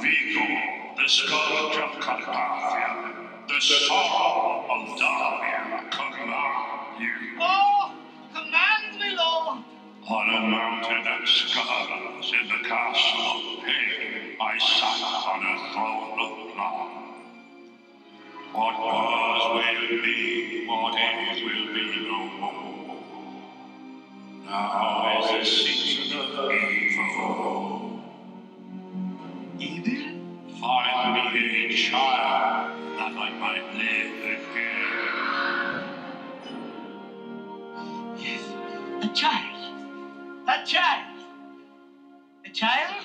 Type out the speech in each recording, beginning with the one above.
Vigo, the scourge of Carpathia, the sorrow of Davia, command you. Oh, command me, Lord. On a mountain at Scarlets in the castle of pain, I sat on a throne of blood. What was will be, what is will be no more. Now is the season of evil. Evil? Find me a child that I might live again. Yes, a child. A child. A child?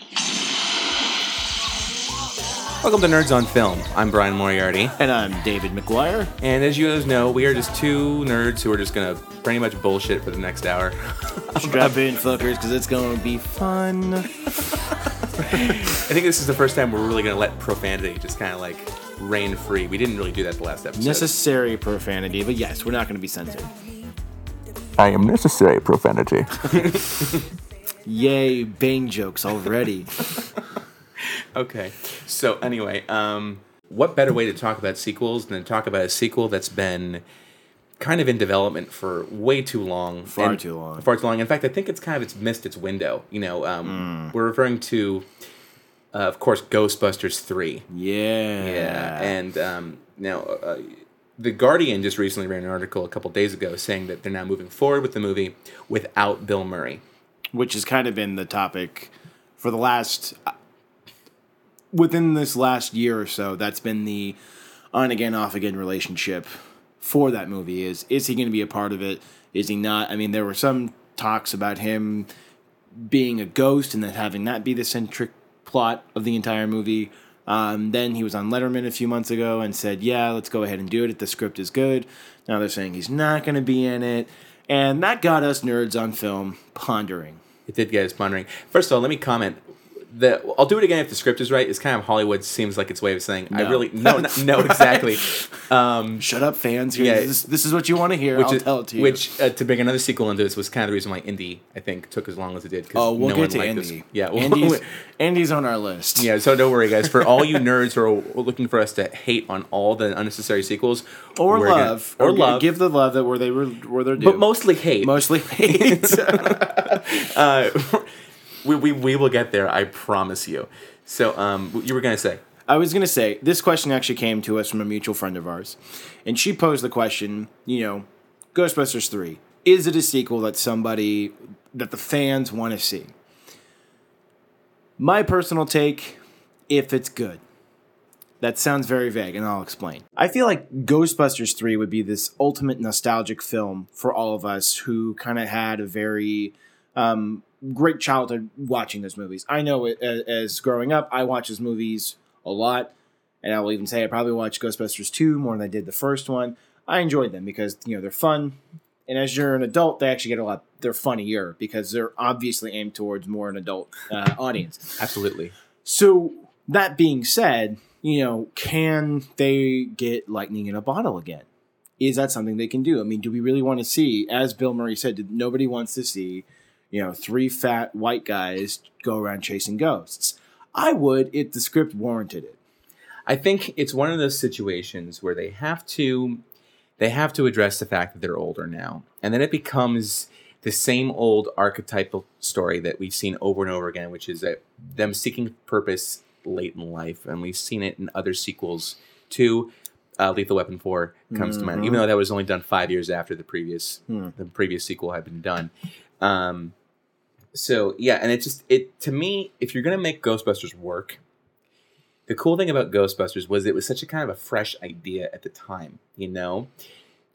Welcome to Nerds on Film. I'm Brian Moriarty. And I'm David McGuire. And as you guys know, we are just two nerds who are just gonna pretty much bullshit for the next hour. Strap in, fuckers, because it's going to be fun. I think this is the first time we're really gonna let profanity just kind of like reign free. We didn't really do that the last episode. Necessary profanity, but yes, we're not going to be censored. I am necessary profanity. Yay, bang jokes already. Okay. So anyway, um, what better way to talk about sequels than to talk about a sequel that's been kind of in development for way too long, Far and- too long. far too long. In fact, I think it's kind of it's missed its window. You know, um, we're referring to, uh, of course, Ghostbusters three. Yeah. Yeah, and um, now uh, the Guardian just recently ran an article a couple days ago saying that they're now moving forward with the movie without Bill Murray. Which has kind of been the topic for the last. uh, Within this last year or so, that's been the on again, off again relationship for that movie. Is is he going to be a part of it? Is he not? I mean, there were some talks about him being a ghost and then having that be the centric plot of the entire movie. Um, then he was on Letterman a few months ago and said, "Yeah, let's go ahead and do it. If the script is good." Now they're saying he's not going to be in it, and that got us nerds on film pondering. It did get us pondering. First of all, let me comment. The, I'll do it again if the script is right. It's kind of Hollywood seems like its way of saying I really no no, no exactly. Shut up, fans! Here, Yeah. this, this is what you want to hear. Which I'll is, tell it to you. which uh, to bring another sequel into this was kind of the reason why Indy I think took as long as it did. oh, we'll no get to Andy. this. Yeah, we'll- Andy's, Andy's on our list. Yeah, so don't worry, guys. For all you nerds who are looking for us to hate on all the unnecessary sequels, or we're gonna- love, or love, Give the love that where they were, where they're due. but mostly hate. mostly hate. uh, we, we we will get there. I promise you. So, um, you were gonna say, I was gonna say this question actually came to us from a mutual friend of ours, and she posed the question. You know, Ghostbusters three is it a sequel that somebody that the fans want to see? My personal take, if it's good. That sounds very vague, and I'll explain. I feel like Ghostbusters 3 would be this ultimate nostalgic film for all of us who kind of had a very um, great childhood watching those movies. I know it, as, as growing up, I watched those movies a lot, and I will even say I probably watched Ghostbusters 2 more than I did the first one. I enjoyed them because, you know, they're fun, and as you're an adult, they actually get a lot, they're funnier because they're obviously aimed towards more an adult uh, audience. absolutely. So that being said, you know, can they get lightning in a bottle again? Is that something they can do? I mean, do we really want to see, as Bill Murray said, did- nobody wants to see, you know, three fat white guys go around chasing ghosts? I would if the script warranted it. I think it's one of those situations where they have to they have to address the fact that they're older now. And then it becomes the same old archetypal story that we've seen over and over again, which is that them seeking purpose late in life. And we've seen it in other sequels to uh, Lethal Weapon 4 comes to mind, even though that was only done five years after the previous the previous sequel had been done. Um, so yeah, and it just it to me, if you're gonna make Ghostbusters work, the cool thing about Ghostbusters was it was such a kind of a fresh idea at the time, you know?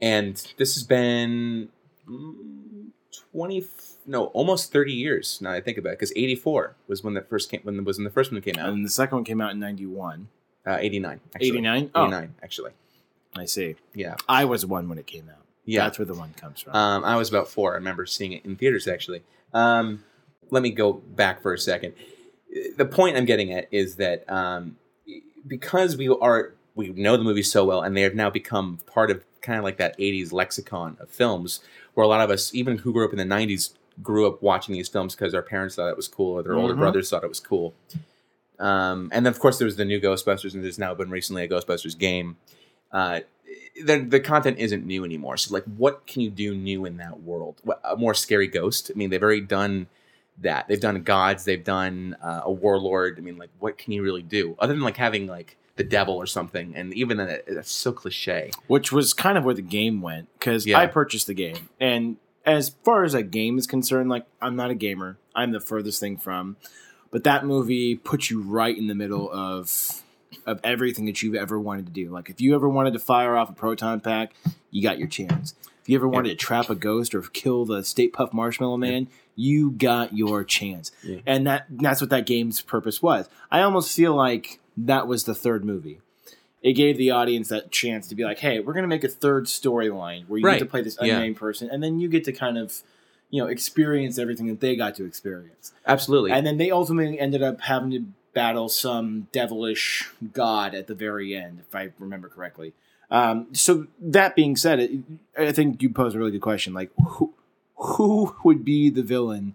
And this has been mm, 20 no, almost 30 years now I think about it cuz 84 was when the first came when was when the first one came out. And the second one came out in 91. Uh, 89 actually. 89? Oh. 89 actually. I see. Yeah. I was one when it came out. Yeah. That's where the one comes from. Um, I was about four. I remember seeing it in theaters actually. Um, let me go back for a second. The point I'm getting at is that um, because we are we know the movie so well, and they have now become part of kind of like that '80s lexicon of films, where a lot of us, even who grew up in the '90s, grew up watching these films because our parents thought it was cool or their older Mhm. brothers thought it was cool. Um, and then of course there was the new Ghostbusters, and there's now been recently a Ghostbusters game. Uh, the the content isn't new anymore. So like, what can you do new in that world? What, a more scary ghost? I mean, they've already done that. They've done gods. They've done uh, a warlord. I mean, like, what can you really do other than like having like the devil or something? And even then, that's so cliche. which was kind of where the game went because Yeah. I purchased the game, and as far as a game is concerned, like I'm not a gamer, I'm the furthest thing from, but that movie puts you right in the middle of of everything that you've ever wanted to do. Like if you ever wanted to fire off a proton pack, you got your chance. If you ever wanted to trap a ghost or kill the Stay Puft Marshmallow Man, you got your chance. Yeah. And that that's what that game's purpose was. I almost feel like that was the third movie. It gave the audience that chance to be like, "Hey, we're going to make a third storyline where you Right. get to play this Yeah. unnamed person, and then you get to kind of, you know, experience everything that they got to experience." Absolutely. And then they ultimately ended up having to battle some devilish god at the very end, if I remember correctly. Um, so that being said, it, I think you pose a really good question. Like, who who would be the villain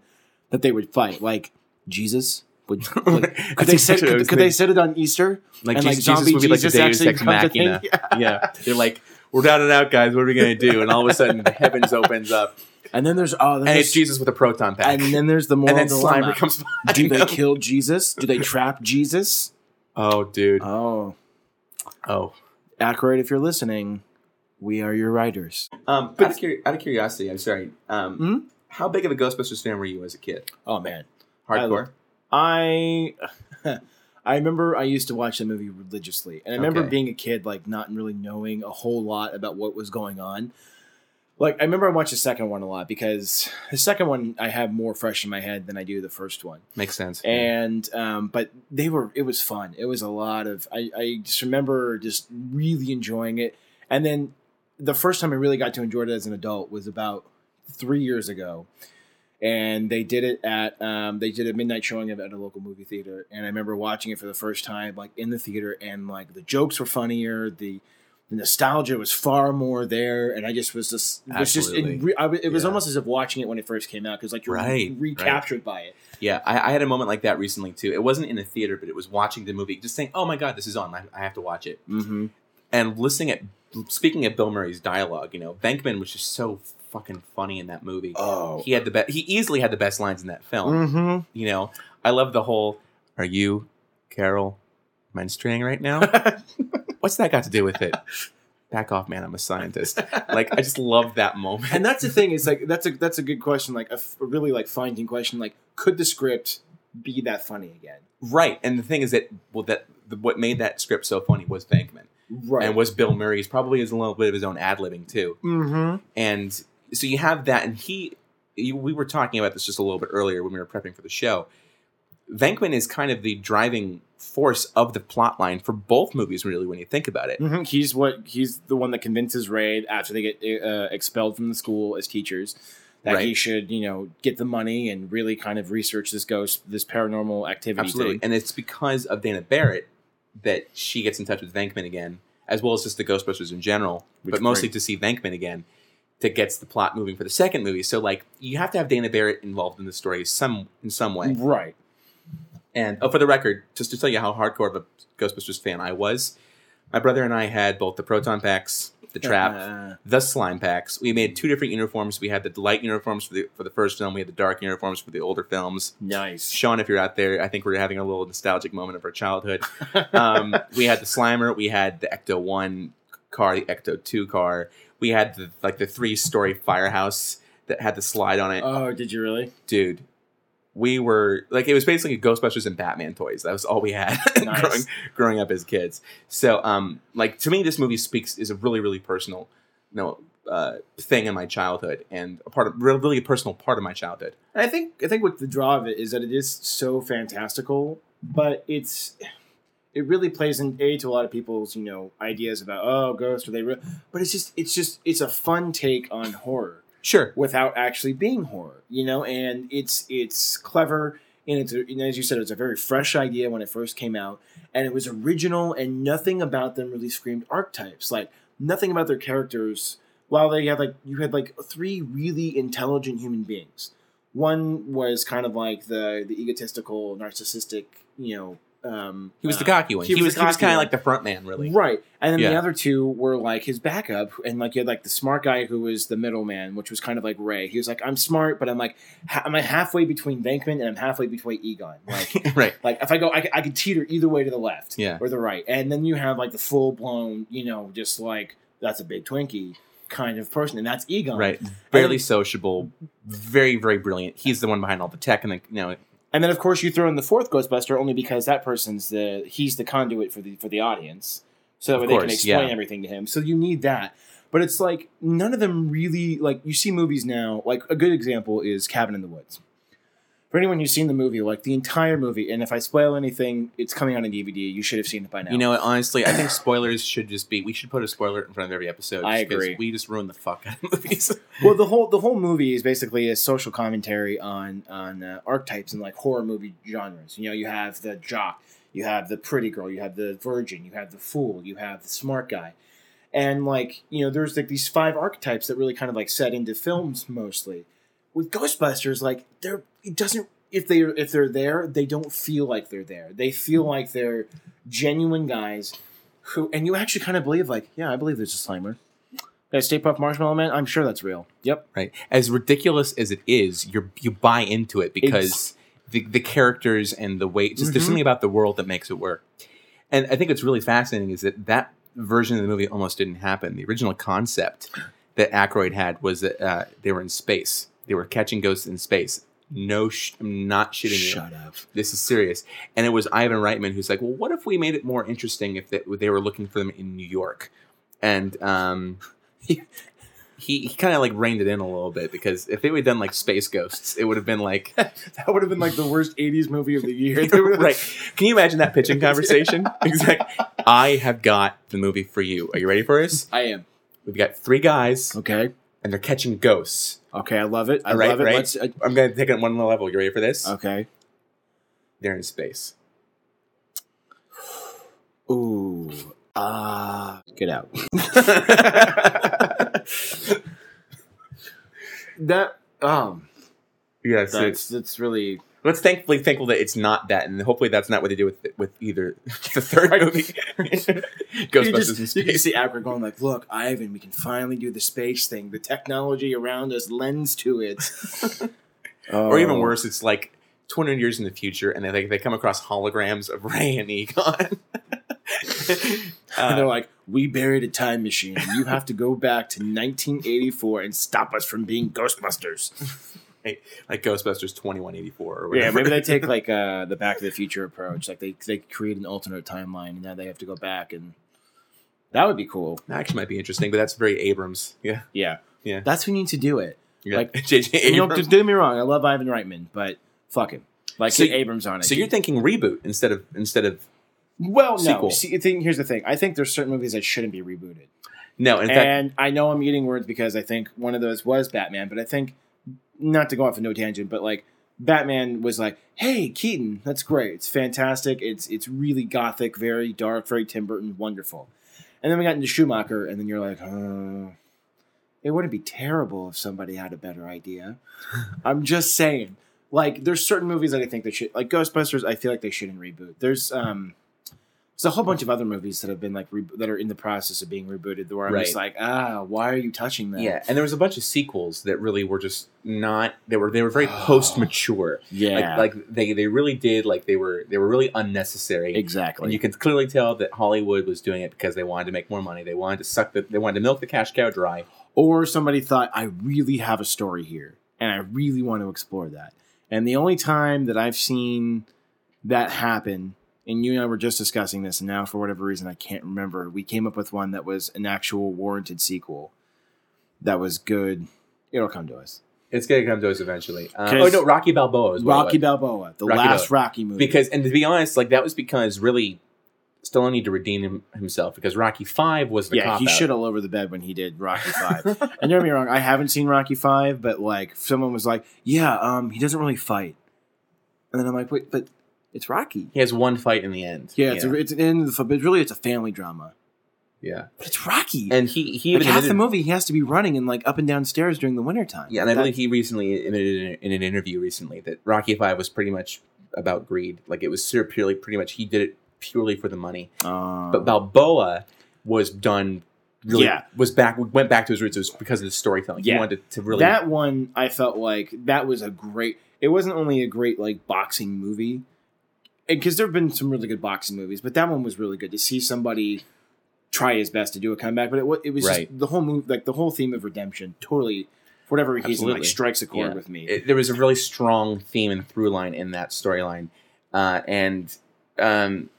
that they would fight? Like Jesus? Would, like, could they set could, could they set it on Easter? like and, Jesus, like, Jesus zombie would be like the Deus Ex becomes a thing? Machina. Yeah. yeah, they're like, we're down and out, guys. What are we gonna do? And all of a sudden, the heavens opens up, And then there's oh, and it's Jesus with a proton pack. And then there's the and moral then dilemma. Slimer comes. by. Do they kill Jesus? Do they trap Jesus? Oh, dude. Oh, Oh. Aykroyd, if you're listening, we are your writers. Um, out, of out of curiosity, I'm sorry. Um, Mhm. How big of a Ghostbusters fan were you as a kid? Oh man, Hardcore. I I remember I used to watch the movie religiously, and I remember Okay. being a kid, like not really knowing a whole lot about what was going on. Like I remember I watched the second one a lot because the second one I have more fresh in my head than I do the first one. Makes sense. and um, but they were it was fun it was a lot of I, I just remember just really enjoying it and then the first time i really got to enjoy it as an adult was about three years ago and they did it at um, they did a midnight showing of it at a local movie theater and i remember watching it for the first time like in the theater and like the jokes were funnier the the nostalgia was far more there, and I just was just it was just it, I, it was Yeah. almost as if watching it when it first came out because like you're Right, recaptured by it. Yeah, I, I had a moment like that recently too. It wasn't in a theater, but it was watching the movie, just saying, "Oh my god, this is on! I, I have to watch it." Mm-hmm. And listening at speaking of Bill Murray's dialogue, you know, Venkman was just so fucking funny in that movie. Oh. He had the best. He easily had the best lines in that film. Mm-hmm. You know, I love the whole. Are you, Carol, menstruating right now? What's that got to do with it? Back off, man! I'm a scientist. Like, I just love that moment. and that's the thing. It's like that's a that's a good question. Like a, f- a really like finding question. Like, could the script be that funny again? right, and the thing is that well, that the, what made that script so funny was Venkman. Right. and was Bill Murray. Murray's probably is a little bit of his own ad libbing too. mm-hmm. and so you have that and he you, we were talking about this just a little bit earlier when we were prepping for the show venkman is kind of the driving force of the plot line for both movies really when you think about it hmm He's what he's the one that convinces Ray after they get uh, expelled from the school as teachers that he should you know get the money and really kind of research this ghost this paranormal activity. absolutely thing. and it's because of dana barrett that she gets in touch with venkman again as well as just the ghostbusters in general Which but mostly to see venkman again that gets the plot moving for the second movie so like you have to have dana barrett involved in the story some in some way Right. And oh, for the record, just to tell you how hardcore of a Ghostbusters fan I was, my brother and I had both the proton packs, the trap, Uh, the slime packs. We made two different uniforms. We had the light uniforms for the for the first film. We had the dark uniforms for the older films. nice. Sean, if you're out there, I think we're having a little nostalgic moment of our childhood. Um, we had the Slimer. We had the Ecto One car, the Ecto Two car. We had the like the three story firehouse that had the slide on it Oh, did you really? dude, we were like it was basically Ghostbusters and Batman toys. That was all we had Nice. growing growing up as kids. So, um, like to me, this movie speaks is a really really personal, you know, uh, thing in my childhood and a part of really, a personal part of my childhood. And I think I think what the draw of it is that it is so fantastical, but it's it really plays in a to a lot of people's you know ideas about oh ghosts are they real, but it's just it's just it's a fun take on horror Sure, without actually being horror, you know, and it's it's clever and it's and as you said, it was a very fresh idea when it first came out, and it was original, and nothing about them really screamed archetypes, like nothing about their characters. While they had like you had like three really intelligent human beings, one was kind of like the the egotistical, narcissistic, you know, Um, He was the uh, cocky one. He, was, the he was kind of like the front man, really. Right. And then the other two were like his backup. And like you had like the smart guy who was the middleman, which was kind of like Ray. He was like, I'm smart, but I'm like, ha- I'm like halfway between Venkman and I'm halfway between Egon. Like, right. like if I go, I could teeter either way to the left Yeah. or the right. And then you have like the full blown, you know, just like, that's a big Twinkie kind of person. And that's Egon. Right. Barely sociable. Very, very brilliant. He's the one behind all the tech and the you know And then of course you throw in the fourth Ghostbuster only because that person's the he's the conduit for the for the audience, so that way they can explain yeah. everything to him. So you need that. But it's like none of them really like you see movies now. Like a good example is Cabin in the Woods. For anyone who's seen the movie, like the entire movie, and if I spoil anything, it's coming on DVD. You should have seen it by now. You know what? Honestly, I think spoilers should just be. We should put a spoiler in front of every episode. I agree. We just ruin the fuck out of movies. well, the whole the whole movie is basically a social commentary on on uh, archetypes and like horror movie genres. You know, you have the jock, you have the pretty girl, you have the virgin, you have the fool, you have the smart guy, and like you know, there's like these five archetypes that really kind of like set into films mostly. With Ghostbusters, like they're it doesn't if they if they're there, they don't feel like they're there. They feel like they're genuine guys who, and you actually kind of believe like, yeah, I believe there's a Slimer. That Stay Puft Marshmallow Man, I'm sure that's real. Yep. right. As ridiculous as it is, you you buy into it because the the characters and the way just there's Mhm. something about the world that makes it work. And I think what's really fascinating is that that version of the movie almost didn't happen. The original concept that Aykroyd had was that uh, they were in space. They were catching ghosts in space. No, sh- I'm not shitting you. Shut up. this is serious. And it was Ivan Reitman who's like, well, what if we made it more interesting if they, they were looking for them in New York? And um, he, he, he kind of like reined it in a little bit because if they would have done like Space Ghosts, it would have been like, That would have been like the worst 80s movie of the year. Right. Can you imagine that pitching conversation? exactly. I have got the movie for you. Are you ready for this? I am. We've got three guys Okay. and they're catching ghosts. Okay, I love it. I right, love it. right? Let's, uh, I'm going to take it one more level. You ready for this? okay. They're in space. Ooh. Ah. get out. that um Yes. that's that's really Let's thankfully thankful that it's not that, and hopefully that's not what they do with with either the third movie, you Ghostbusters just, in you can space. see Aykroyd going like, "Look, Ivan, we can finally do the space thing. The technology around us lends to it." Or even Oh. worse, it's like 200 years in the future, and they like, they come across holograms of Ray and Egon. and Uh, they're like, "We buried a time machine. You have to go back to 1984 and stop us from being Ghostbusters." Like Ghostbusters 2184 or Yeah, maybe they take like uh, the Back to the Future approach. Like they they create an alternate timeline, and now they have to go back, and that would be cool. That actually might be interesting, but that's very Abrams. Yeah, Yeah, Yeah. That's who needs to do it. yeah. Like- JJ And, you know, Abrams. don't get me wrong. I love Ivan Reitman, but fuck him. Like So Abrams on it. so you're thinking reboot instead of instead of well, no. sequel. See, the thing, here's the thing. I think there's certain movies that shouldn't be rebooted. no. Fact, and I know I'm eating words because I think one of those was Batman, but I think not to go off a no tangent, but like Batman was like, "Hey, Keaton, that's great. It's fantastic. It's it's really gothic, very dark, very Tim Burton, wonderful." And then we got into Schumacher, and then you're like, "Uh, it wouldn't be terrible if somebody had a better idea." I'm just saying. Like, there's certain movies that I think they should, like Ghostbusters. I feel like they shouldn't reboot. There's um, there's a whole bunch of other movies that have been like re- that are in the process of being rebooted. Where I'm just like, ah, why are you touching that? yeah, and there was a bunch of sequels that really were just not. They were they were very post mature. yeah, Like, like they they really did like they were they were really unnecessary. exactly. And you can clearly tell that Hollywood was doing it because they wanted to make more money. They wanted to suck the they wanted to milk the cash cow dry. or somebody thought, I really have a story here, and I really want to explore that. And the only time that I've seen that happen, and you and I were just discussing this, and now for whatever reason I can't remember, we came up with one that was an actual warranted sequel that was good. It'll come to us. It's gonna come to us eventually. 'Cause- oh no, Rocky Balboa is Rocky. Balboa, the Rocky last Balboa. Rocky movie. because and to be honest, like that was because really Stallone need to redeem him, himself because Rocky Five was the yeah, cop he out. shit all over the bed when he did Rocky Five. and don't get me wrong, I haven't seen Rocky Five, but like someone was like, "Yeah, um, he doesn't really fight," and then I'm like, "Wait, but it's Rocky." He has one fight in the end. Yeah, it's, A, it's an end but really it's a family drama. yeah. But it's Rocky. And he he like even half the movie, he has to be running and like up and down stairs during the wintertime. Yeah, and I That- believe he recently admitted in, in an interview recently that Rocky Five was pretty much about greed. Like it was purely, pretty much, he did it purely for the money. Um, But Balboa was done. Really, Yeah. was back went back to his roots. It was because of the storytelling. He Yeah. wanted to really that one I felt like that was a great. It wasn't only a great like boxing movie, because there have been some really good boxing movies, but that one was really good to see somebody try his best to do a comeback. But it, it was Right. just the whole move, like the whole theme of redemption, totally for whatever reason, Absolutely. like strikes a chord Yeah. with me. it- there was a really strong theme and through line in that storyline, uh, and um,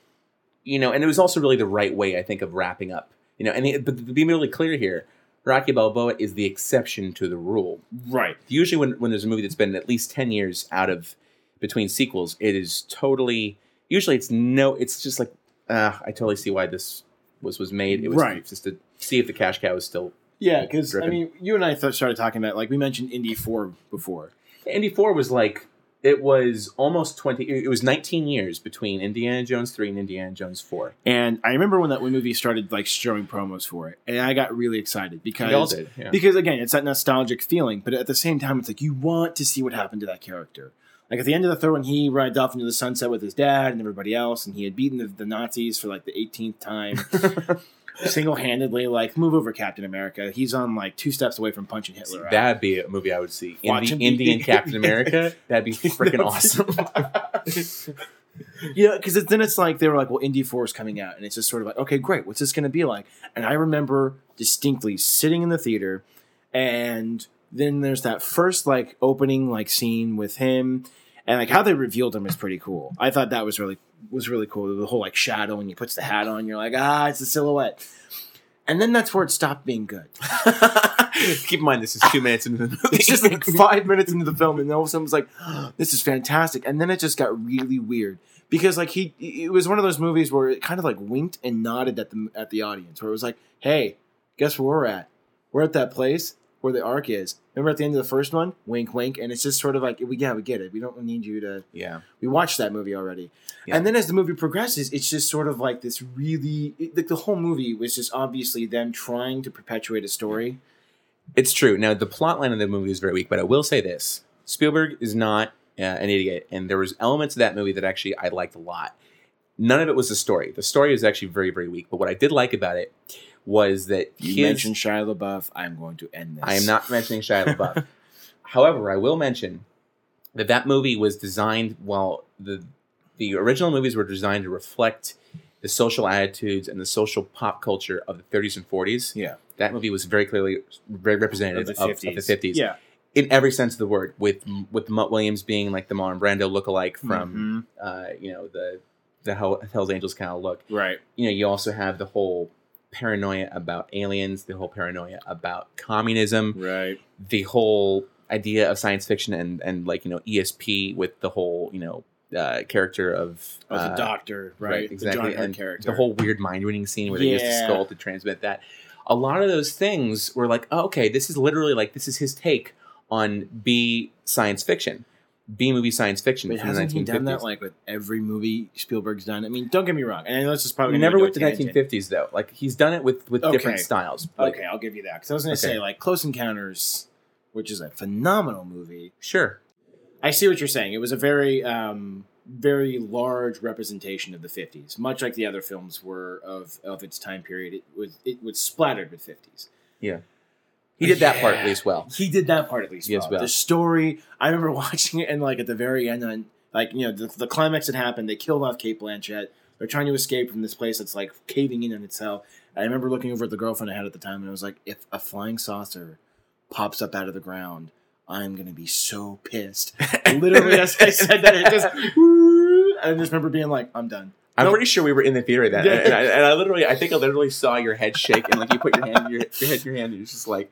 you know, and it was also really the right way, I think, of wrapping up. You know, and the, but to be really clear here, Rocky Balboa is the exception to the rule. right. Usually, when when there's a movie that's been at least ten years out of between sequels, it is totally. Usually, it's no. It's just like uh, I totally see why this was was made. It was Right. just to see if the cash cow is still. Yeah, because I mean, you and I started talking about like we mentioned Indy Four before. Indy Four was like it was almost twenty. It was nineteen years between Indiana Jones three and Indiana Jones four. And I remember when that movie started like showing promos for it, and I got really excited because did. Yeah. because again, it's that nostalgic feeling, but at the same time, it's like you want to see what happened to that character. Like at the end of the third one, he rides off into the sunset with his dad and everybody else, and he had beaten the, the Nazis for like the 18th time, single handedly. Like, move over, Captain America. He's on like two steps away from punching Hitler. out. That'd be a movie I would see. Watch Indi- him be- Indian Captain America. That'd be freaking awesome. Yeah, because then it's like they were like, well, Indy Four is coming out, and it's just sort of like, okay, great, what's this going to be like? And I remember distinctly sitting in the theater, and then there's that first like opening like scene with him, and like how they revealed him is pretty cool. I thought that was really was really cool. The whole like shadow, and he puts the hat on, you're like, ah, it's a silhouette. And then that's where it stopped being good. Keep in mind, this is two minutes into the movie. It's just like five minutes into the film, and all of a sudden was like, "This is fantastic," and then it just got really weird because like he, it was one of those movies where it kind of like winked and nodded at the at the audience, where it was like, "Hey, guess where we're at? We're at that place where the arc is. Remember at the end of the first one, wink, wink, and it's just sort of like, we yeah, we get it. We don't need you to. yeah. We watched that movie already." Yeah. And then as the movie progresses, it's just sort of like this really, it, like the whole movie was just obviously them trying to perpetuate a story. It's true. Now, the plot line of the movie is very weak, but I will say this: Spielberg is not uh, an idiot, and there was elements of that movie that actually I liked a lot. None of it was the story. The story is actually very, very weak. But what I did like about it was that You mentioned Shia LaBeouf. I'm going to end this. I am not mentioning Shia LaBeouf. However, I will mention that that movie was designed while the the original movies were designed to reflect the social attitudes and the social pop culture of the 30s and 40s. Yeah. That movie was very clearly very representative of, of the 50s Yeah. in every sense of the word. With with Mutt Williams being like the Marlon Brando lookalike from uh, you know the the Hell, Hell's Angels kind of look. Right. You know, you also have the whole paranoia about aliens, the whole paranoia about communism Right. the whole idea of science fiction and and like you know ESP with the whole you know uh, character of Oh, the uh, doctor, right? right, The exactly John and character. the whole weird mind reading scene where they use the skull to transmit that. A lot of those things were like, oh, okay, this is literally like this is his take on B science fiction, B movie science fiction But from the hasn't he done that like with every movie Spielberg's done? I mean, don't get me wrong. And I know this is probably never with the 1950s though. Like he's done it with with Okay. different styles. Okay, I'll give you that because I was going to Okay. say like Close Encounters, which is a phenomenal movie. Sure. I see what you're saying. It was a very, um, very large representation of the 50s, much like the other films were of of its time period. It was it was splattered with 50s. He did that part at least well. He did that part at least well. well. The story, I remember watching it, and like at the very end, on like you know the, the climax had happened. They killed off Cate Blanchett. They're trying to escape from this place that's like caving in on itself. I remember looking over at the girlfriend I had at the time, and I was like, if a flying saucer pops up out of the ground, I'm gonna be so pissed. Literally, as I said that, it just. I just remember being like, I'm done. I'm Nope. pretty sure we were in the theater then, Yeah. and, I, and I literally, I think I literally saw your head shake, and like you put your hand, your, your head, your hand, and you're just like,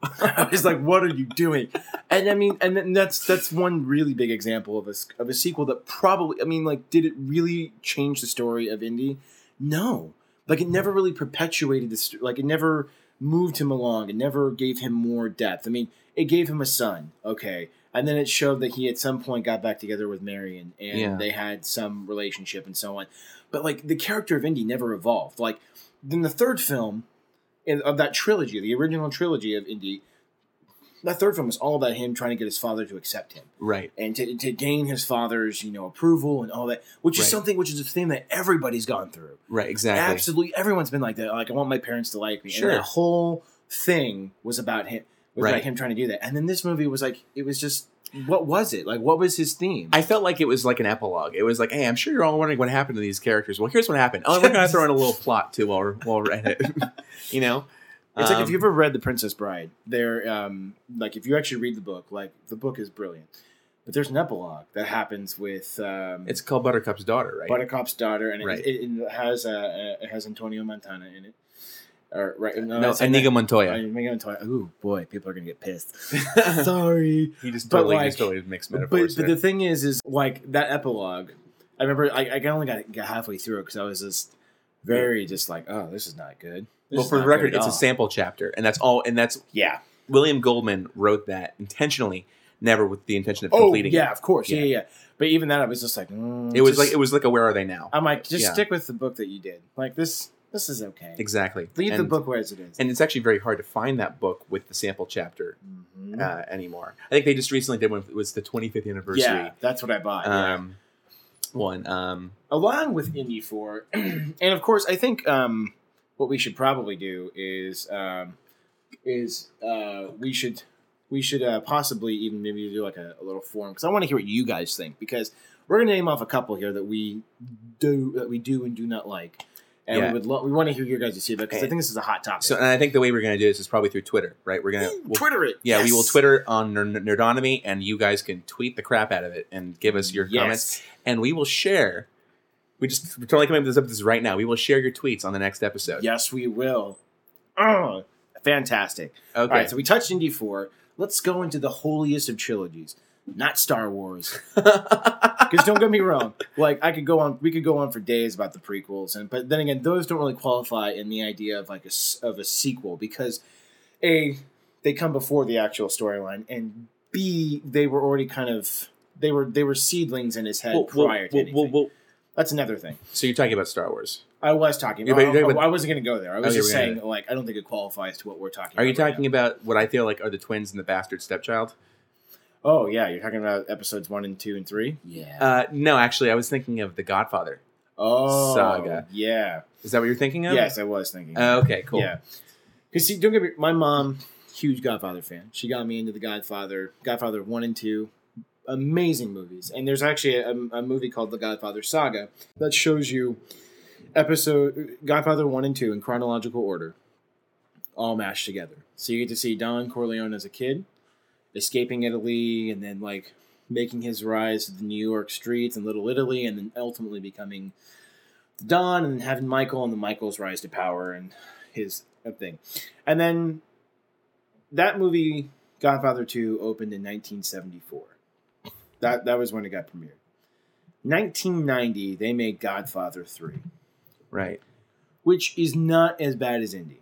I was like, "What are you doing?" And I mean, and then that's that's one really big example of a of a sequel that probably, I mean, like, did it really change the story of Indy? No, like it never really perpetuated this. Like it never moved him along. It never gave him more depth. I mean, it gave him a son, okay, and then it showed that he at some point got back together with Marion and Yeah. they had some relationship and so on. But like the character of Indy never evolved. Like then the third film in, of that trilogy, the original trilogy of Indy, that third film was all about him trying to get his father to accept him Right. and to, to gain his father's you know approval and all that, which is Right. something which is a thing that everybody's gone through. Right. Exactly. Absolutely, everyone's been like that. Like I want my parents to like me. Sure. And that whole thing was about him. Was Right. about him trying to do that. And then this movie was like it was just what was it like? What was his theme? I felt like it was like an epilogue. It was like, hey, I'm sure you're all wondering what happened to these characters. Well, here's what happened. Oh, we're gonna throw in a little plot too while we're while we're at it. you know, It's like if Um, you've ever read The Princess Bride, there, um, like if you actually read the book, like the book is brilliant, but there's an epilogue that happens with um, It's called Buttercup's daughter, right? Buttercup's daughter, and Right. it, it, it has uh, uh, it has Antonio Montana in it. Or right? No, no, Inigo there. Montoya. Inigo Montoya. Ooh, boy, people are gonna get pissed. Sorry, he just totally, like- just totally mixed metaphors. but there. the thing is, is like that epilogue. I remember I, I only got, got halfway through it because I was just very just like, oh, this is not good. This well, for the record, it's a sample chapter, and that's all. And that's Yeah. William Goldman wrote that intentionally, never with the intention of Oh, completing yeah, it. of course. Yeah, Yeah. yeah. yeah. But even that, I was just like, mm, It was just- like it was like a Where Are They Now? I'm like, just Yeah. stick with the book that you did. Like this, this is okay. exactly. Leave the book where as it is. and it's actually very hard to find that book with the sample chapter Mhm. uh, anymore. I think they just recently did one. It was the 25th anniversary. yeah, that's what I bought. yeah. Um, one. Um, along with Indy 4, and of course, I think um, what we should probably do is um, is uh, we should we should uh, possibly even maybe do like a, a little forum because I want to hear what you guys think because we're gonna name off a couple here that we do that we do and do not like, and Yeah. we would lo- we want to hear your guys' feedback because I think this is a hot topic. so, and I think the way we're going to do this is probably through Twitter, right? We're gonna we'll- Twitter it. Yeah, we will Twitter on Ner- Nerdonomy, and you guys can tweet the crap out of it and give us your Yes. comments, and we will share. We just we're totally coming up with this, up this right now. We will share your tweets on the next episode. Yes, we will. Oh, fantastic. Okay. All right, so we touched Indy 4. Let's go into the holiest of trilogies, not Star Wars. Because don't get me wrong, like I could go on, we could go on for days about the prequels, and but then again, those don't really qualify in the idea of like a s- of a sequel because a they come before the actual storyline, and b they were already kind of they were they were seedlings in his head Well, well, prior to well, anything. well, well, That's another thing. so you're talking about Star Wars? I was talking. Yeah, About, but you're I, about- I wasn't going to go there. I was Okay, just saying, like, I don't think it qualifies to what we're talking. Are you about right talking now. about what I feel like are the twins and the bastard stepchild? Oh yeah, you're talking about episodes one and two and three. Yeah. Uh, no, actually, I was thinking of the Godfather. oh Saga. Yeah. Is that what you're thinking of? Yes, I was thinking. Uh, okay, cool. Yeah. Because see, don't get me. My mom, huge Godfather fan. She got me into the Godfather. Godfather one and two, amazing movies. And there's actually a, a movie called The Godfather Saga that shows you episode Godfather one and two in chronological order, all mashed together. So you get to see Don Corleone as a kid, escaping Italy, and then like making his rise to the New York streets and Little Italy, and then ultimately becoming the Don, and having Michael and the Michael's rise to power and his uh, thing. And then that movie, Godfather 2, opened in 1974. That, that was when it got premiered. 1990, they made Godfather 3, Right. which is not as bad as Indy.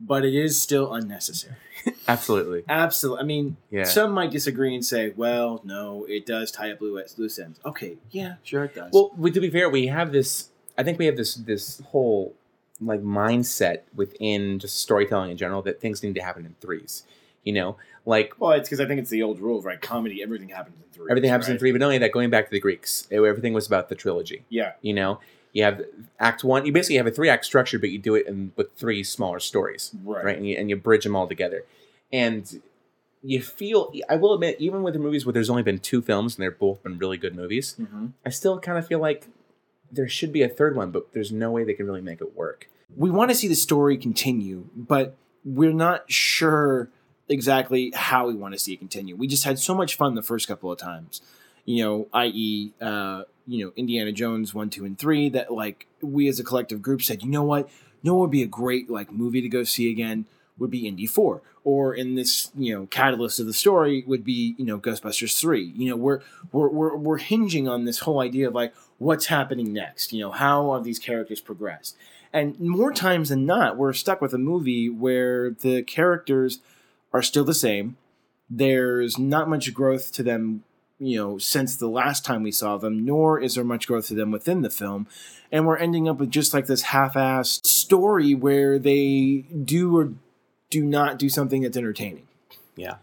But it is still unnecessary. Absolutely. Absolutely. I mean, Yeah. some might disagree and say, well, no, it does tie up loose loose ends. Okay, yeah, sure it does. Well, we- to be fair, we have this. I think we have this this whole like mindset within just storytelling in general that things need to happen in threes. You know, like well, it's because I think it's the old rule, right? Comedy, everything happens in three. everything happens in three, but not only that, going back to the Greeks, everything was about the trilogy. Yeah. You know, you have Act One. You basically have a three act structure, but you do it in with three smaller stories, Right. right? And you, and you bridge them all together, and you feel. I will admit, even with the movies where there's only been two films and they're both been really good movies, Mhm. I still kind of feel like there should be a third one, but there's no way they can really make it work. we want to see the story continue, but we're not sure exactly how we want to see it continue. We just had so much fun the first couple of times, you know, i.e., uh, you know, Indiana Jones one, two, and three. That like we as a collective group said, you know what, you know, what would be a great like movie to go see again would be Indy four, or in this you know catalyst of the story would be you know Ghostbusters three. You know, we're we're we're, we're hinging on this whole idea of like what's happening next. You know, how are these characters progressed? And more times than not, we're stuck with a movie where the characters are still the same. There's not much growth to them, you know, since the last time we saw them, nor is there much growth to them within the film. And we're ending up with just like this half assed story where they do or do not do something that's entertaining. Yeah.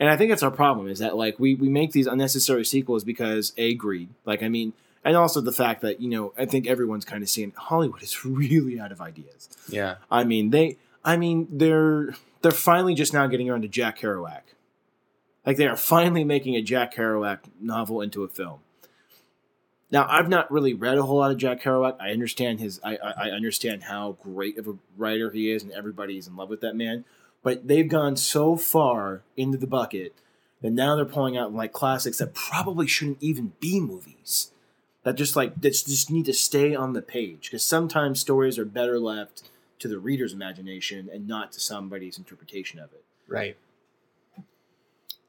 And I think that's our problem is that like we we make these unnecessary sequels because a greed. Like I mean, and also the fact that you know I think everyone's kind of seeing Hollywood is really out of ideas. Yeah. I mean they. I mean they're they're finally just now getting around to Jack Kerouac. Like they are finally making a Jack Kerouac novel into a film. Now I've not really read a whole lot of Jack Kerouac. I understand his. I, I I understand how great of a writer he is, and everybody's in love with that man. But they've gone so far into the bucket that now they're pulling out like classics that probably shouldn't even be movies. That just like that just need to stay on the page because sometimes stories are better left to the reader's imagination and not to somebody's interpretation of it. Right.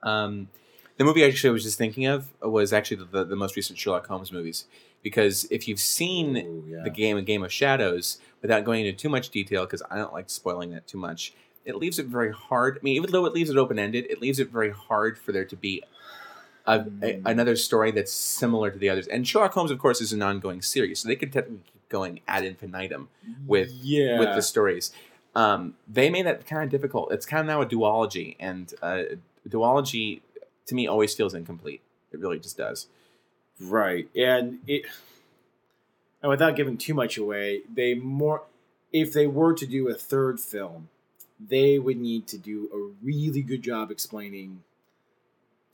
Um, the movie actually I was just thinking of was actually the, the most recent Sherlock Holmes movies. Because if you've seen Ooh, yeah. the game, a Game of Shadows, without going into too much detail, because I don't like spoiling that too much, it leaves it very hard. I mean, even though it leaves it open ended, it leaves it very hard for there to be a, a, another story that's similar to the others. And Sherlock Holmes, of course, is an ongoing series, so they could technically keep going ad infinitum with yeah with the stories. Um, they made that kind of difficult. It's kind of now a duology, and uh, duology to me always feels incomplete. It really just does. Right. And it and without giving too much away, they more if they were to do a third film, they would need to do a really good job explaining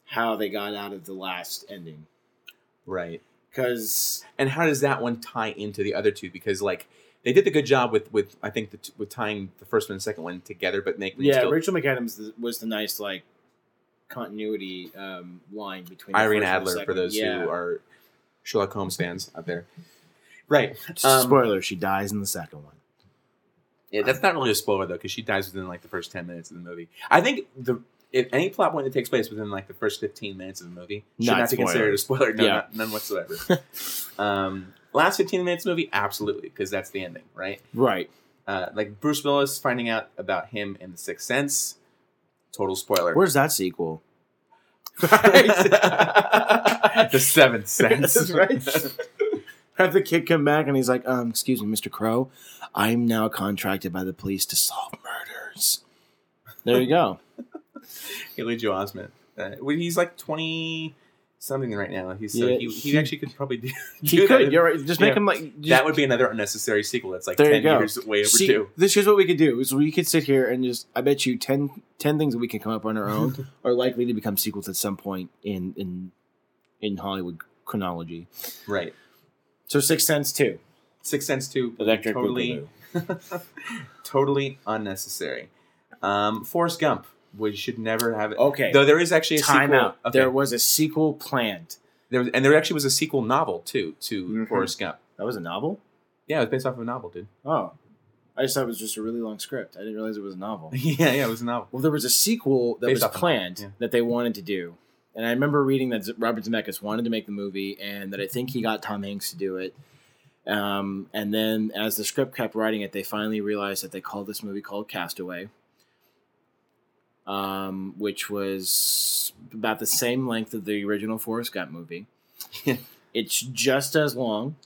how they got out of the last ending. Right. Cuz And how does that one tie into the other two? Because like they did a good job with with I think the, with tying the first one and second one together, but making yeah, still, Rachel McAdams was the nice like continuity um, line between the Irene first the Adler for those yeah. who are Sherlock Holmes fans out there. Right. Um, spoiler, she dies in the second one. Yeah, that's not really a spoiler though, because she dies within like the first ten minutes of the movie. I think the if any plot point that takes place within like the first fifteen minutes of the movie should Not not be considered a spoiler. No, Yeah. not- none whatsoever. um, last fifteen minutes of the movie, absolutely, because that's the ending, right? Right. Uh, like Bruce Willis finding out about him in The Sixth Sense, total spoiler. Where's that sequel? the Seventh Sense, right. Have the kid come back and he's like, um, excuse me, Mr. Crowe, I'm now contracted by the police to solve murders. There you go. Joel Osment. Uh, he's like twenty something right now. He's so Yeah, he, he, he- actually could probably do. He do could. that. You're right. Just make Yeah. him like. Just, that would be another unnecessary sequel. That's like ten years way See, overdue. this is what we could do. Is we could sit here and just. I bet you 10, 10 things that we can come up on our own are likely to become sequels at some point in in in Hollywood chronology. right. So Six Sense too. Six Sense two. Electric totally, totally unnecessary. Um, Forrest Gump. We should never have it. Okay. Though there is actually a Time sequel. out. Okay. There was a sequel planned. There was, and there actually was a sequel novel too to Mhm. Forrest Gump. That was a novel. Yeah, it was based off of a novel, dude. Oh, I just thought it was just a really long script. I didn't realize it was a novel. yeah, yeah, it was a novel. Well, there was a sequel that Based was planned yeah. that they wanted to do, and I remember reading that Robert Zemeckis wanted to make the movie, and that I think he got Tom Hanks to do it. Um, and then, as the script kept writing it, they finally realized that they called this movie called Castaway, um, which was about the same length of the original Forrest Gump movie. It's just as long,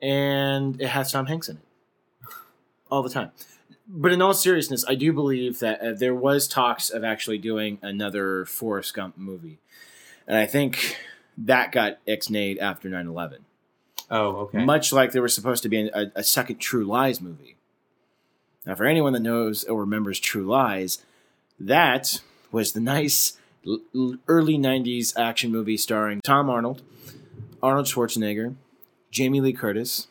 and it has Tom Hanks in it all the time. But in all seriousness, I do believe that uh, there was talks of actually doing another Forrest Gump movie, and I think that got ixnayed after 9-11. Oh, okay. Much like there was supposed to be a, a second True Lies movie. Now, for anyone that knows or remembers True Lies, that was the nice early 90s action movie starring Tom Arnold, Arnold Schwarzenegger, Jamie Lee Curtis,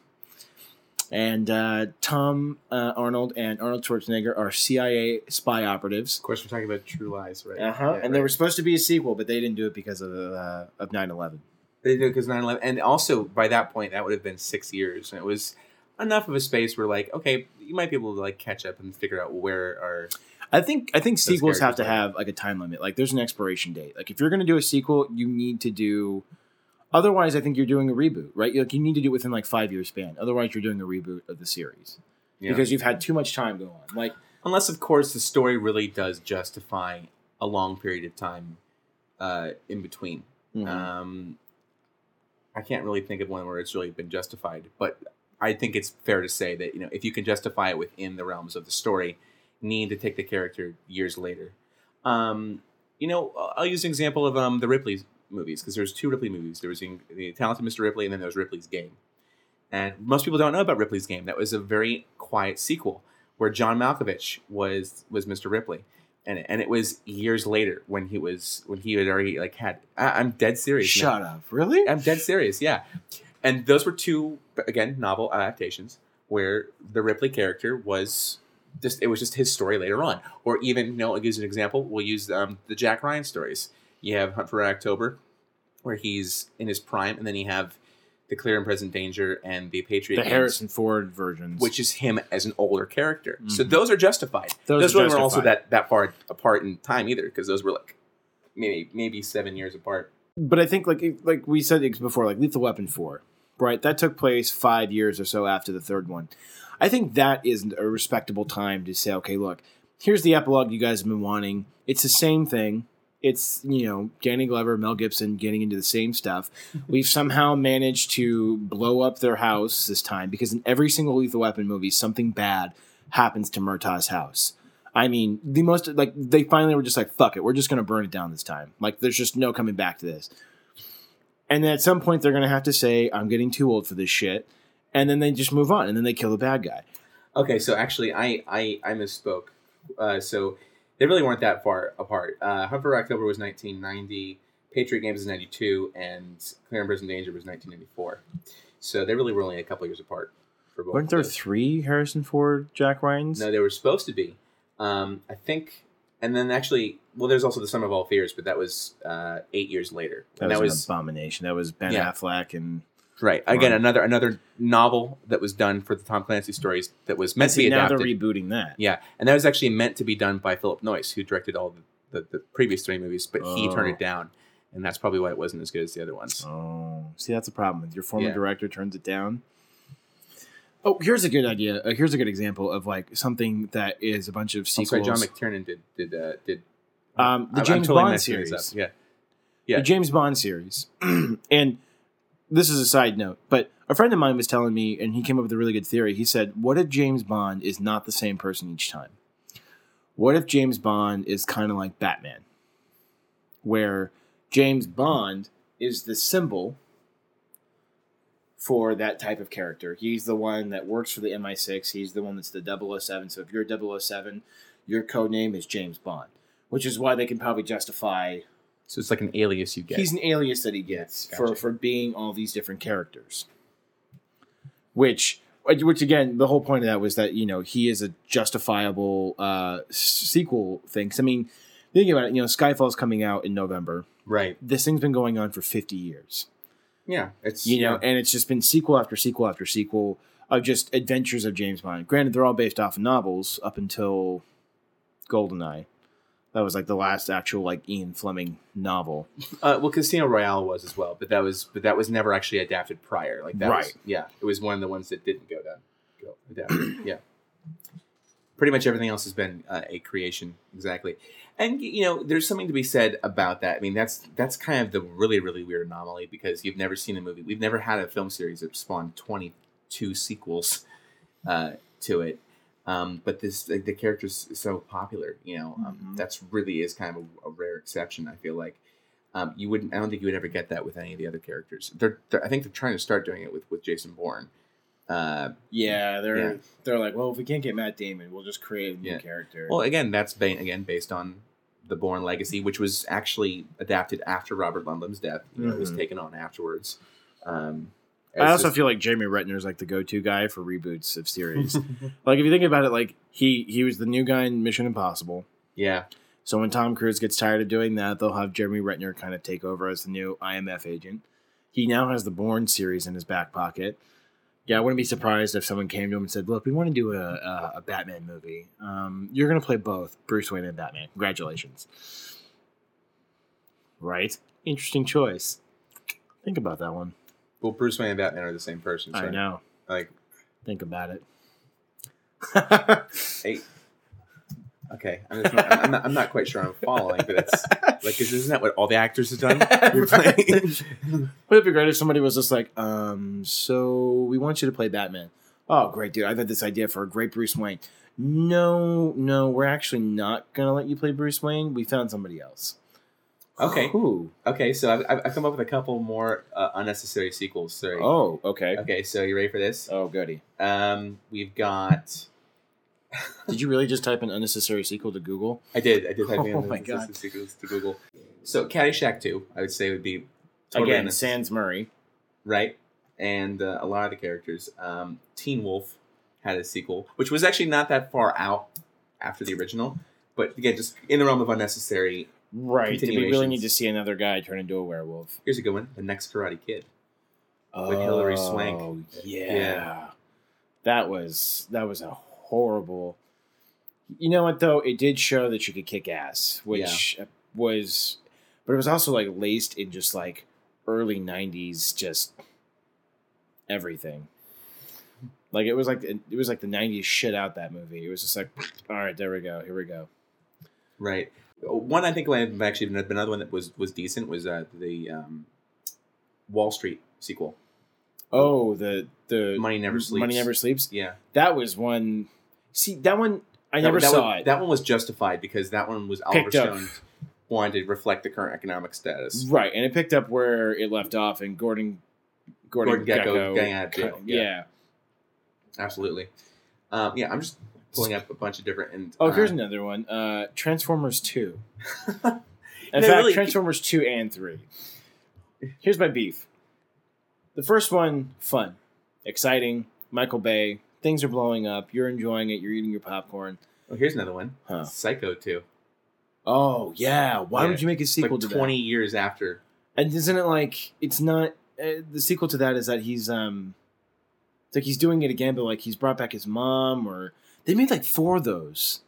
and uh, Tom uh, Arnold and Arnold Schwarzenegger are CIA spy operatives. of course, we're talking about True Lies, right? Uh-huh. Yeah, and right. there was supposed to be a sequel, but they didn't do it because of uh, of 9/11. They did because 9 11. And also, by that point, that would have been six years. And it was enough of a space where, like, okay, you might be able to, like, catch up and figure out where our. I think I think sequels have to have like a time limit. Like there's an expiration date. Like if you're going to do a sequel, you need to do. Otherwise, I think you're doing a reboot, right? Like you need to do it within like five year span. Otherwise, you're doing a reboot of the series know, because you've had too much time go on. Like unless, of course, the story really does justify a long period of time uh, in between. mhm. Um, I can't really think of one where it's really been justified, but I think it's fair to say that you know if you can justify it within the realms of the story, need to take the character years later. Um, you know, I'll use an example of um, the Ripley movies because there's two Ripley movies. There was the, the Talented Mr. Ripley, and then there was Ripley's Game. And most people don't know about Ripley's Game. That was a very quiet sequel where John Malkovich was was Mr. Ripley, and and it was years later when he was when he had already like had. I, I'm dead serious. Shut up. Really? I'm dead serious. Yeah, and those were two again novel adaptations where the Ripley character was just it was just his story later on, or even you know I'll use an example. We'll use um, the Jack Ryan stories. You have Hunt for Red October, where he's in his prime, and then you have the Clear and Present Danger and the Patriot. the Games, Harrison Ford versions. which is him as an older character. So Mhm. those are justified. Those Those, are weren't also that that far apart in time either, because those were like maybe maybe seven years apart. but I think like like we said before, like Lethal Weapon four, right? That took place five years or so after the third one. I think that is a respectable time to say, okay, look, here's the epilogue you guys have been wanting. It's the same thing. It's you know Danny Glover, Mel Gibson getting into the same stuff. We've somehow managed to blow up their house this time because in every single Lethal Weapon movie, something bad happens to Murtaugh's house. I mean, the most like they finally were just like, "Fuck it, we're just gonna burn it down this time." Like, there's just no coming back to this. And then at some point, they're gonna have to say, "I'm getting too old for this shit," and then they just move on, and then they kill the bad guy. Okay, so actually, I I, I misspoke. Uh, so they really weren't that far apart. Uh, Hunt for October was 1990, Patriot Games is 92, and Clear and Present Danger was 1994. So they really were only a couple years apart. For both Weren't there three Harrison Ford Jack Ryan's? No, they were supposed to be. Um, I think, and then actually, well, there's also the Sum of All Fears, but that was uh, eight years later. that and was, that an abomination. That was Ben Yeah. Affleck and right again Right. another another novel that was done for the Tom Clancy stories that was meant to See, be now they're rebooting that. Yeah, and that was actually meant to be done by Phillip Noyce, who directed all the, the, the previous three movies, but he turned Oh. it down, and that's probably why it wasn't as good as the other ones. Oh, see, that's a problem. Your former Yeah. director turns it down. Oh, here's a good idea. Uh, here's a good example of like something that is a bunch of I'm sequels. sorry, John McTiernan did did uh, did Um, the I'm- I'm James totally Bond series. Yeah, Yeah. the James Bond series. and this is a side note, but a friend of mine was telling me, and he came up with a really good theory. He said, "What if James Bond is not the same person each time? What if James Bond is kind of like Batman, where James Bond is the symbol for that type of character? He's the one that works for the MI6. He's the one that's the 007. So if you're 007, your code name is James Bond." Which is why they can probably justify so it's like an alias you get. He's an alias that he gets for, Gotcha. for being all these different characters. Which, which again, the whole point of that was that you know he is a justifiable uh, sequel thing. I mean, think about it. You know, Skyfall's coming out in November. right. This thing's been going on for fifty years. Yeah, it's You know, yeah. and it's just been sequel after sequel after sequel of just adventures of James Bond. Granted, they're all based off of novels up until Goldeneye. That was like the last actual like Ian Fleming novel. Uh, well, Casino Royale was as well, but that was but that was never actually adapted prior. Like that was, Right. yeah, it was one of the ones that didn't go down. Go adapted. yeah. Pretty much everything else has been uh, a creation, exactly. And you know, there's something to be said about that. I mean, that's that's kind of the really really weird anomaly because you've never seen a movie. We've never had a film series that spawned 22 sequels uh, to it. Um, but this like, the character's so popular, you know. Um, Mhm. That's really is kind of a, a rare exception. I feel like um, you wouldn't. I don't think you would ever get that with any of the other characters. They're, they're I think they're trying to start doing it with with Jason Bourne. Uh, Yeah, they're Yeah. they're like, well, if we can't get Matt Damon, we'll just create a new Yeah. character. well, again, that's ba- again based on the Bourne legacy, which was actually adapted after Robert Ludlum's death. You know, it was Mhm. taken on afterwards. Um, I also just- feel like Jeremy Renner is like the go-to guy for reboots of series. like if you think about it, like he he was the new guy in Mission Impossible. yeah, So when Tom Cruise gets tired of doing that, they'll have Jeremy Renner kind of take over as the new IMF agent. He now has the Bourne series in his back pocket. Yeah, I wouldn't be surprised if someone came to him and said, "Look, we want to do a, a, a Batman movie. Um, you're going to play both Bruce Wayne and Batman. Congratulations." Right? Interesting choice. Think about that one. Well, Bruce Wayne and Batman are the same person. So I know. Like, Think about it. hey, okay, I'm, just, I'm, not, I'm not quite sure I'm following, but it's like, isn't that what all the actors have done? You're Right. playing- Would it be great if somebody was just like, um, so we want you to play Batman? Oh, great, dude. I've had this idea for a great Bruce Wayne. No, no, we're actually not gonna let you play Bruce Wayne. We found somebody else. Okay. Who? Okay, so I've, I've- come up with a couple more uh, unnecessary sequels. Sorry. Oh, okay. Okay, so you ready for this? Oh, goody. Um, we've got. Did you really just type an unnecessary sequel to Google? I did. I did type in Oh my unnecessary God. sequels to Google. So Caddyshack Two, I would say would be totally Again. Sans Murray. right? And uh, a lot of the characters. Um, Teen Wolf had a sequel, which was actually not that far out after the original, but again, just in the realm of unnecessary. Right. Did we really need to see another guy turn into a werewolf? Here's a good one: The Next Karate Kid. With Hilary oh, Swank. Oh, Yeah. Yeah. That was that was a horrible. You know what though? It did show that you could kick ass, which was, but it was also like laced in just like early '90s, just everything. Like it was like it was like the '90s shit out that movie. It was just like, all right, there we go, here we go. Right. One I think I've actually another one that was was decent was uh, the um, Wall Street sequel. Oh, the the Money Never Sleeps. Money never sleeps. Yeah, That was one. See that one. I That- never that saw one, it. That one was justified because that one was Oliver. Stone wanted to reflect the current economic status. Right, and it picked up where it left off, and Gordon Gordon, Gordon Gekko Gekko, getting out of jail, Yeah. yeah. Absolutely. Um, yeah, I'm just pulling up a bunch of different. And Oh, uh, here's another one. Uh, Transformers Two. In fact, really- Transformers Two and Three. Here's my beef. The first one, fun, exciting. Michael Bay. Things are blowing up. You're enjoying it. You're eating your popcorn. Oh, here's another one. Huh. Psycho 2. Oh yeah. Why Yeah. would you make a sequel like to 20 years after. And isn't it like it's not uh, the sequel to that? Is that he's um, it's like he's doing it again, but like he's brought back his mom, or they made like four of those.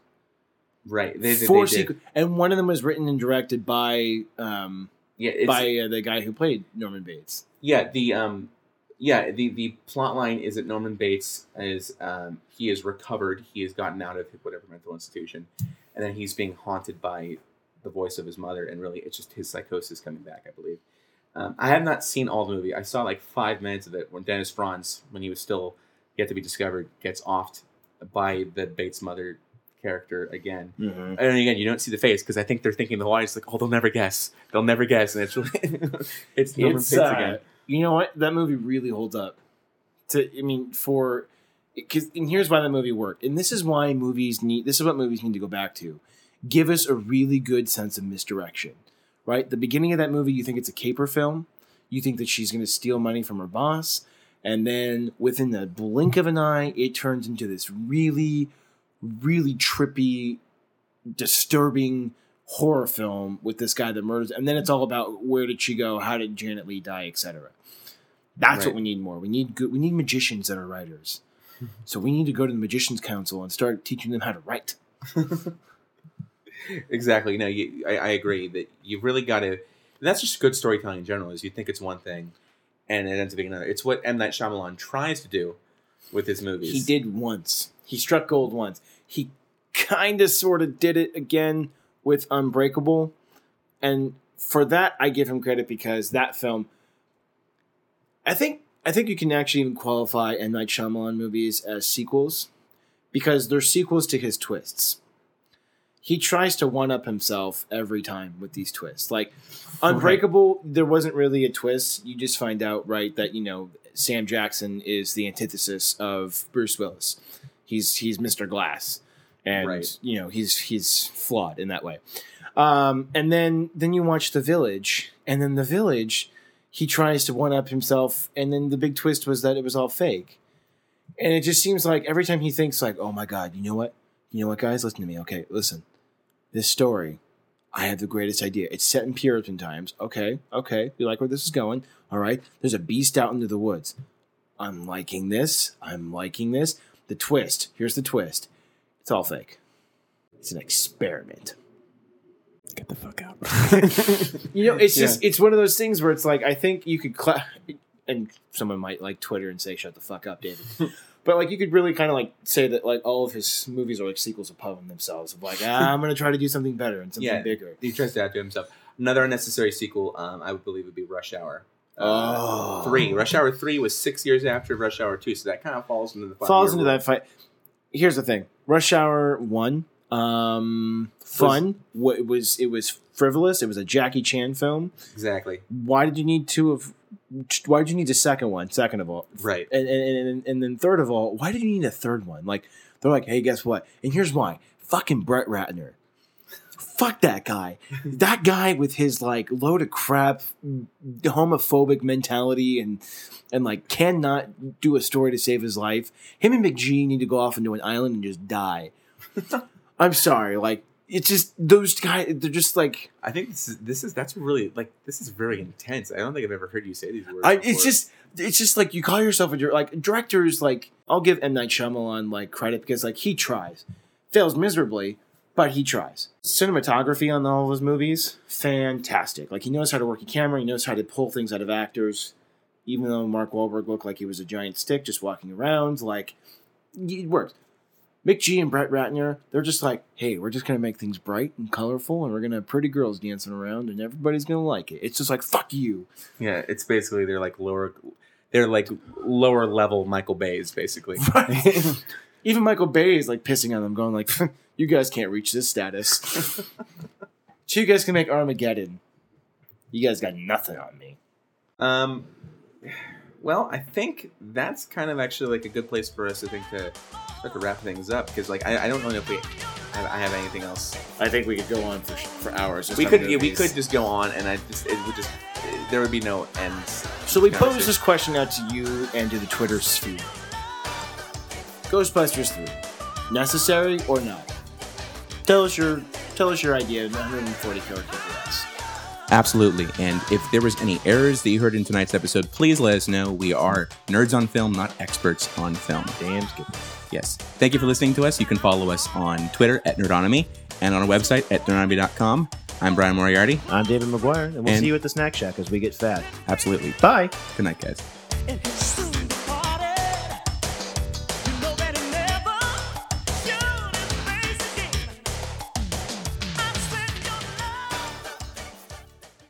Right. They, they, four they sequ- and one of them was written and directed by um Yeah, it's, by uh, the guy who played Norman Bates. yeah, the um yeah, the the plot line is that Norman Bates is um he is recovered, he has gotten out of whatever mental institution, and then he's being haunted by the voice of his mother, and really it's just his psychosis coming back, I believe. Um, I have not seen all the movie. I saw like five minutes of it when Dennis Franz, when he was still yet to be discovered, gets offed by the Bates mother character again. Mm-hmm. And again, you don't see the face because I think they're thinking the audience like, oh, they'll never guess. They'll never guess, and it's really it's Norman It's Bates uh, again. you know what that movie really holds up. To I mean for because and here's why that movie worked, and this is why movies need. This is what movies need to go back to. Give us a really good sense of misdirection. Right, the beginning of that movie, you think it's a caper film. You think that she's going to steal money from her boss, and then within the blink of an eye, it turns into this really, really trippy, disturbing horror film with this guy that murders and then it's all about where did she go how did Janet Leigh die etc that's Right. what we need more we need good we need magicians that are writers so we need to go to the magicians council and start teaching them how to write Exactly. No, you, I, I agree that you've really got to. That's just good storytelling in general. Is you think it's one thing, and it ends up being another. It's what M Night Shyamalan tries to do with his movies. he did once he struck gold once he kind of sort of did it again with unbreakable and for that i give him credit because that film i think i think you can actually even qualify M. Night Shyamalan movies as sequels because they're sequels to his twists he tries to one up himself every time with these twists. Like unbreakable there wasn't really a twist. You just find out right that you know sam jackson is the antithesis of bruce willis. He's he's mr glass. And Right. you know he's he's flawed in that way. Um, and then then you watch the village and then the village he tries to one up himself and then the big twist was that it was all fake. And it just seems like every time he thinks like oh my god you know what? You know what guys? Listen to me okay? Listen this story. I have the greatest idea. It's set in puritan times. Okay okay. You like where this is going. All right. There's a beast out into the woods. I'm liking this. I'm liking this. The twist. Here's the twist. It's all fake. It's an experiment. Get the fuck out. you know, it's just it's one of those things where it's like I think you could cla- and someone might like Twitter and say shut the fuck up, David. But like you could really kind of like say that like all of his movies are like sequels of Poem themselves of like ah, I'm gonna try to do something better and something Yeah. bigger. He tries to outdo himself. Another unnecessary sequel, um, I would believe, would be Rush Hour. Uh, Oh. Three. Rush Hour three was six years after Rush Hour two, so that kind of falls into the falls into that fight. Here's the thing: Rush Hour one, um, fun. Wa- it was it was frivolous. It was a Jackie Chan film. Exactly. Why did you need two of? Why did you need a second one? Second of all, Right. and and, and and then third of all, why did you need a third one? Like they're like, hey, guess what? And here's why. Fucking Brett Ratner. Fuck that guy. That guy with his like load of crap, homophobic mentality and and like cannot do a story to save his life. Him and McG need to go off into an island and just die. I'm sorry, like it's just those guys. They're just like I think this is this is that's really like this is very intense. I don't think I've ever heard you say these words. I, it's just it's just like you call yourself a director. like directors like I'll give M Night Shyamalan like credit because like he tries, fails miserably, but he tries. Cinematography on all of his movies, fantastic. Like he knows how to work a camera, he knows how to pull things out of actors. Even though Mark Wahlberg looked like he was a giant stick just walking around, like it works. McG and Brett Ratner, they're just like, hey, we're just gonna make things bright and colorful, and we're gonna have pretty girls dancing around, and everybody's gonna like it. It's just like fuck you. yeah. It's basically they're like lower, they're like lower level Michael Bay's basically. Right. Even Michael Bay is like pissing on them, going like, "You guys can't reach this status. so you guys can make Armageddon. You guys got nothing on me." Um, well, I think that's kind of actually like a good place for us to think to start to wrap things up because like I, I don't know if we have, I have anything else. I think we could go on for for hours. we could yeah, we could just go on and I just it would just there would be no end. So we pose this question out to you and to the Twitter sphere. Ghostbusters three, necessary or not? Tell us your tell us your idea. 140 character. Absolutely. And if there was any errors that you heard in tonight's episode, please let us know. We are nerds on film, not experts on film. Damn skip. Yes. Thank you for listening to us. You can follow us on Twitter at Nerdonomy and on our website at nerdonomy.com. I'm Brian Moriarty. I'm David McGuire, and we'll And- see you at the snack shack as we get fat. Absolutely. Bye. Good night, guys. It is